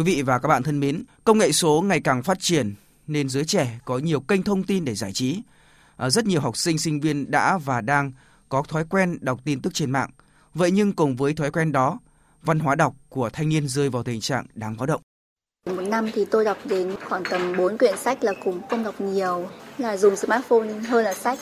Quý vị và các bạn thân mến, công nghệ số ngày càng phát triển nên giới trẻ có nhiều kênh thông tin để giải trí. À, rất nhiều học sinh sinh viên đã và đang có thói quen đọc tin tức trên mạng. Vậy nhưng cùng với thói quen đó, văn hóa đọc của thanh niên rơi vào tình trạng đáng báo động. Một năm thì tôi đọc đến khoảng tầm 4 quyển sách là cùng không đọc nhiều, là dùng smartphone hơn là sách.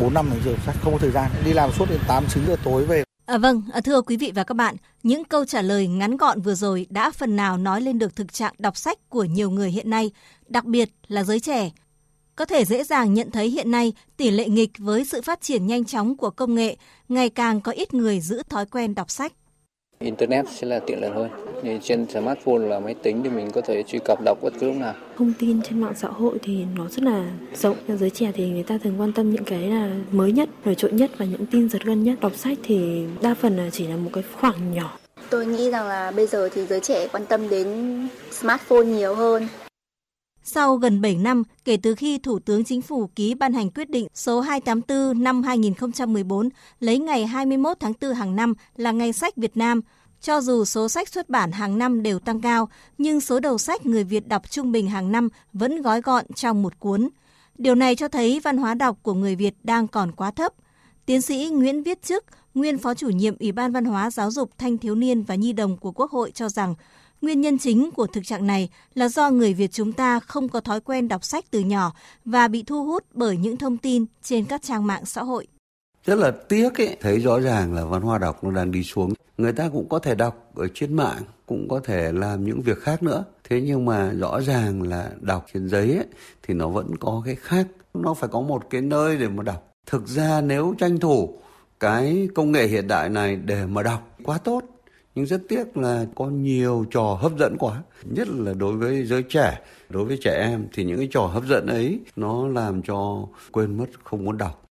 4 năm này giờ sách không có thời gian, đi làm suốt đến 8 9 giờ tối về. À, vâng, à, thưa quý vị và các bạn, những câu trả lời ngắn gọn vừa rồi đã phần nào nói lên được thực trạng đọc sách của nhiều người hiện nay, đặc biệt là giới trẻ. Có thể dễ dàng nhận thấy hiện nay tỷ lệ nghịch với sự phát triển nhanh chóng của công nghệ, ngày càng có ít người giữ thói quen đọc sách. Internet sẽ là tiện lợi hơn. Như trên smartphone là máy tính thì mình có thể truy cập đọc bất cứ lúc nào. Thông tin trên mạng xã hội thì nó rất là rộng. Giới trẻ thì người ta thường quan tâm những cái là mới nhất, nổi trội nhất và những tin giật gân nhất. Đọc sách thì đa phần là chỉ là một cái khoảng nhỏ. Tôi nghĩ rằng là bây giờ thì giới trẻ quan tâm đến smartphone nhiều hơn. Sau gần 7 năm kể từ khi Thủ tướng Chính phủ ký ban hành quyết định số 284 năm 2014 lấy ngày 21 tháng 4 hàng năm là ngày sách Việt Nam, cho dù số sách xuất bản hàng năm đều tăng cao, nhưng số đầu sách người Việt đọc trung bình hàng năm vẫn gói gọn trong một cuốn. Điều này cho thấy văn hóa đọc của người Việt đang còn quá thấp. Tiến sĩ Nguyễn Viết Chức, nguyên phó chủ nhiệm Ủy ban Văn hóa Giáo dục Thanh thiếu niên và Nhi đồng của Quốc hội cho rằng Nguyên nhân chính của thực trạng này là do người Việt chúng ta không có thói quen đọc sách từ nhỏ và bị thu hút bởi những thông tin trên các trang mạng xã hội. Rất là tiếc ấy, thấy rõ ràng là văn hóa đọc nó đang đi xuống. Người ta cũng có thể đọc ở trên mạng, cũng có thể làm những việc khác nữa. Thế nhưng mà rõ ràng là đọc trên giấy ấy, thì nó vẫn có cái khác. Nó phải có một cái nơi để mà đọc. Thực ra nếu tranh thủ cái công nghệ hiện đại này để mà đọc quá tốt nhưng rất tiếc là có nhiều trò hấp dẫn quá. Nhất là đối với giới trẻ. Đối với trẻ em thì những cái trò hấp dẫn ấy nó làm cho quên mất không muốn đọc.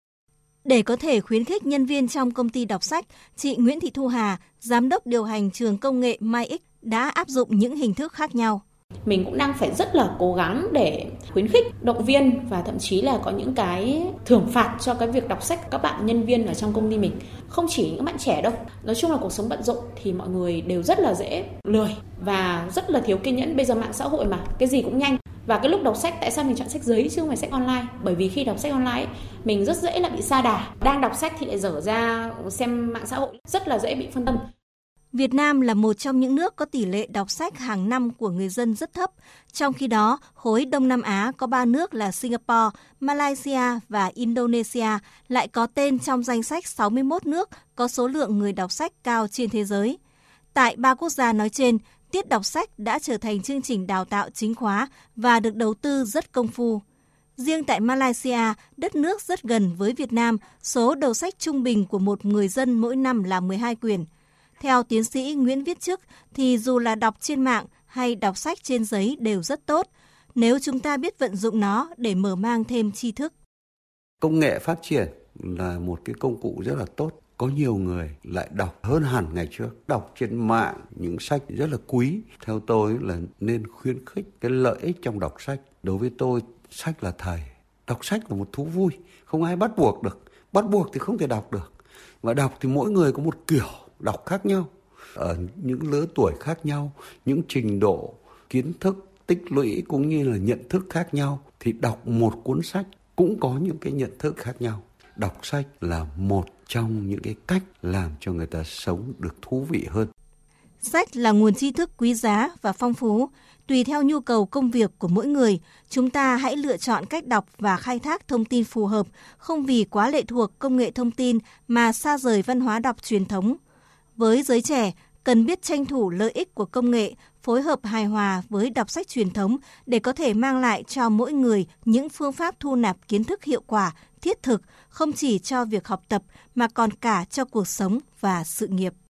Để có thể khuyến khích nhân viên trong công ty đọc sách, chị Nguyễn Thị Thu Hà, giám đốc điều hành trường công nghệ MyX đã áp dụng những hình thức khác nhau mình cũng đang phải rất là cố gắng để khuyến khích động viên và thậm chí là có những cái thưởng phạt cho cái việc đọc sách các bạn nhân viên ở trong công ty mình. Không chỉ những bạn trẻ đâu, nói chung là cuộc sống bận rộn thì mọi người đều rất là dễ lười và rất là thiếu kiên nhẫn. Bây giờ mạng xã hội mà, cái gì cũng nhanh. Và cái lúc đọc sách, tại sao mình chọn sách giấy chứ không phải sách online? Bởi vì khi đọc sách online mình rất dễ là bị sa đà. Đang đọc sách thì lại dở ra xem mạng xã hội, rất là dễ bị phân tâm. Việt Nam là một trong những nước có tỷ lệ đọc sách hàng năm của người dân rất thấp. Trong khi đó, khối Đông Nam Á có 3 nước là Singapore, Malaysia và Indonesia lại có tên trong danh sách 61 nước có số lượng người đọc sách cao trên thế giới. Tại ba quốc gia nói trên, tiết đọc sách đã trở thành chương trình đào tạo chính khóa và được đầu tư rất công phu. Riêng tại Malaysia, đất nước rất gần với Việt Nam, số đầu sách trung bình của một người dân mỗi năm là 12 quyển – theo tiến sĩ Nguyễn Viết Chức thì dù là đọc trên mạng hay đọc sách trên giấy đều rất tốt nếu chúng ta biết vận dụng nó để mở mang thêm tri thức. Công nghệ phát triển là một cái công cụ rất là tốt. Có nhiều người lại đọc hơn hẳn ngày trước. Đọc trên mạng những sách rất là quý. Theo tôi là nên khuyến khích cái lợi ích trong đọc sách. Đối với tôi, sách là thầy. Đọc sách là một thú vui. Không ai bắt buộc được. Bắt buộc thì không thể đọc được. Và đọc thì mỗi người có một kiểu đọc khác nhau ở những lứa tuổi khác nhau những trình độ kiến thức tích lũy cũng như là nhận thức khác nhau thì đọc một cuốn sách cũng có những cái nhận thức khác nhau đọc sách là một trong những cái cách làm cho người ta sống được thú vị hơn Sách là nguồn tri thức quý giá và phong phú. Tùy theo nhu cầu công việc của mỗi người, chúng ta hãy lựa chọn cách đọc và khai thác thông tin phù hợp, không vì quá lệ thuộc công nghệ thông tin mà xa rời văn hóa đọc truyền thống. Với giới trẻ, cần biết tranh thủ lợi ích của công nghệ, phối hợp hài hòa với đọc sách truyền thống để có thể mang lại cho mỗi người những phương pháp thu nạp kiến thức hiệu quả, thiết thực, không chỉ cho việc học tập mà còn cả cho cuộc sống và sự nghiệp.